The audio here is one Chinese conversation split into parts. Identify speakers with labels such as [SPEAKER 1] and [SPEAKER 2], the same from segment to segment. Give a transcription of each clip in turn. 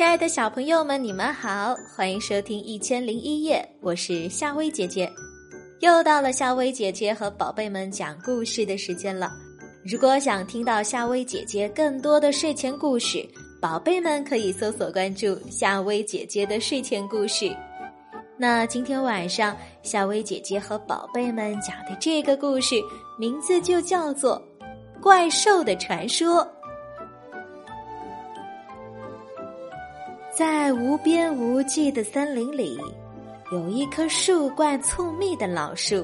[SPEAKER 1] 亲爱的小朋友们，你们好，欢迎收听《一千零一夜》，我是夏薇姐姐。又到了夏薇姐姐和宝贝们讲故事的时间了。如果想听到夏薇姐姐更多的睡前故事，宝贝们可以搜索关注夏薇姐姐的睡前故事。那今天晚上，夏薇姐姐和宝贝们讲的这个故事名字就叫做《怪兽的传说》。在无边无际的森林里，有一棵树冠粗密的老树。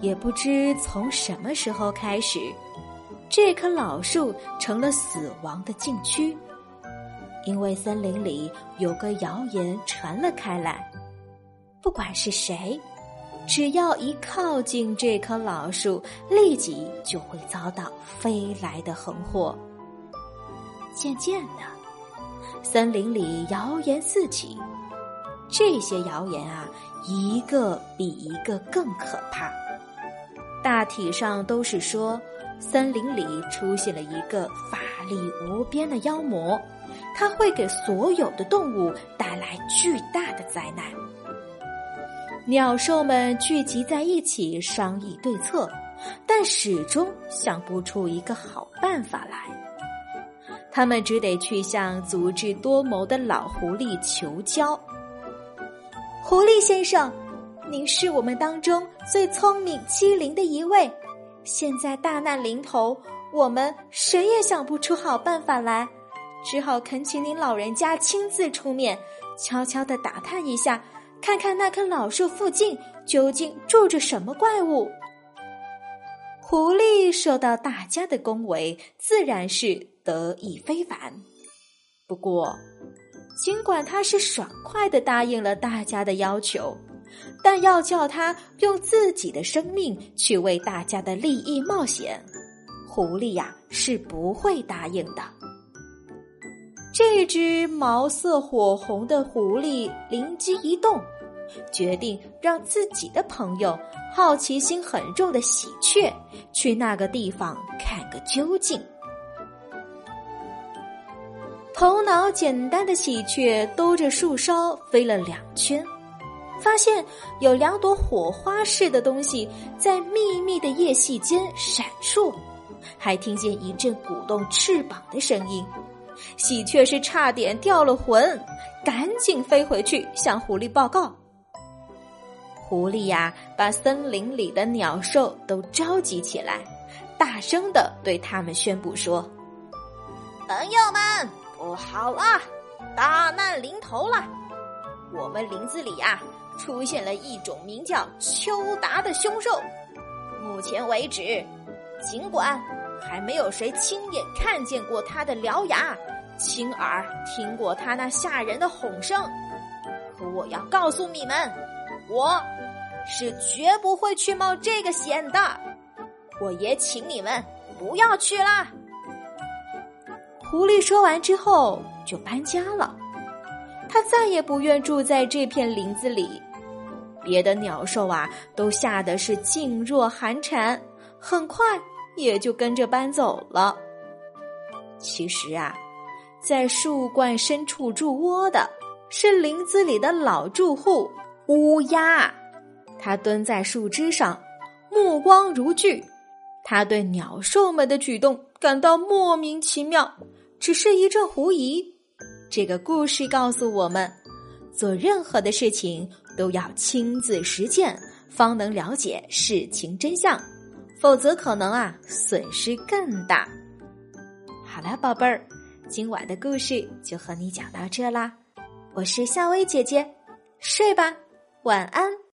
[SPEAKER 1] 也不知从什么时候开始，这棵老树成了死亡的禁区，因为森林里有个谣言传了开来：不管是谁，只要一靠近这棵老树，立即就会遭到飞来的横祸。渐渐的。森林里谣言四起，这些谣言啊，一个比一个更可怕。大体上都是说，森林里出现了一个法力无边的妖魔，它会给所有的动物带来巨大的灾难。鸟兽们聚集在一起商议对策，但始终想不出一个好办法来。他们只得去向足智多谋的老狐狸求教。狐狸先生，您是我们当中最聪明机灵的一位。现在大难临头，我们谁也想不出好办法来，只好恳请您老人家亲自出面，悄悄的打探一下，看看那棵老树附近究竟住着什么怪物。狐狸受到大家的恭维，自然是得意非凡。不过，尽管他是爽快的答应了大家的要求，但要叫他用自己的生命去为大家的利益冒险，狐狸呀是不会答应的。这只毛色火红的狐狸灵机一动。决定让自己的朋友、好奇心很重的喜鹊去那个地方看个究竟。头脑简单的喜鹊兜着树梢飞了两圈，发现有两朵火花似的东西在密密的叶隙间闪烁，还听见一阵鼓动翅膀的声音。喜鹊是差点掉了魂，赶紧飞回去向狐狸报告。狐狸呀，把森林里的鸟兽都召集起来，大声的对他们宣布说：“
[SPEAKER 2] 朋友们，不好了，大难临头了！我们林子里呀，出现了一种名叫秋达的凶兽。目前为止，尽管还没有谁亲眼看见过它的獠牙，亲耳听过它那吓人的吼声，可我要告诉你们，我。”是绝不会去冒这个险的，我也请你们不要去啦。
[SPEAKER 1] 狐狸说完之后就搬家了，他再也不愿住在这片林子里。别的鸟兽啊，都吓得是噤若寒蝉，很快也就跟着搬走了。其实啊，在树冠深处筑窝的是林子里的老住户乌鸦。他蹲在树枝上，目光如炬。他对鸟兽们的举动感到莫名其妙，只是一阵狐疑。这个故事告诉我们，做任何的事情都要亲自实践，方能了解事情真相，否则可能啊损失更大。好了，宝贝儿，今晚的故事就和你讲到这啦。我是夏薇姐姐，睡吧，晚安。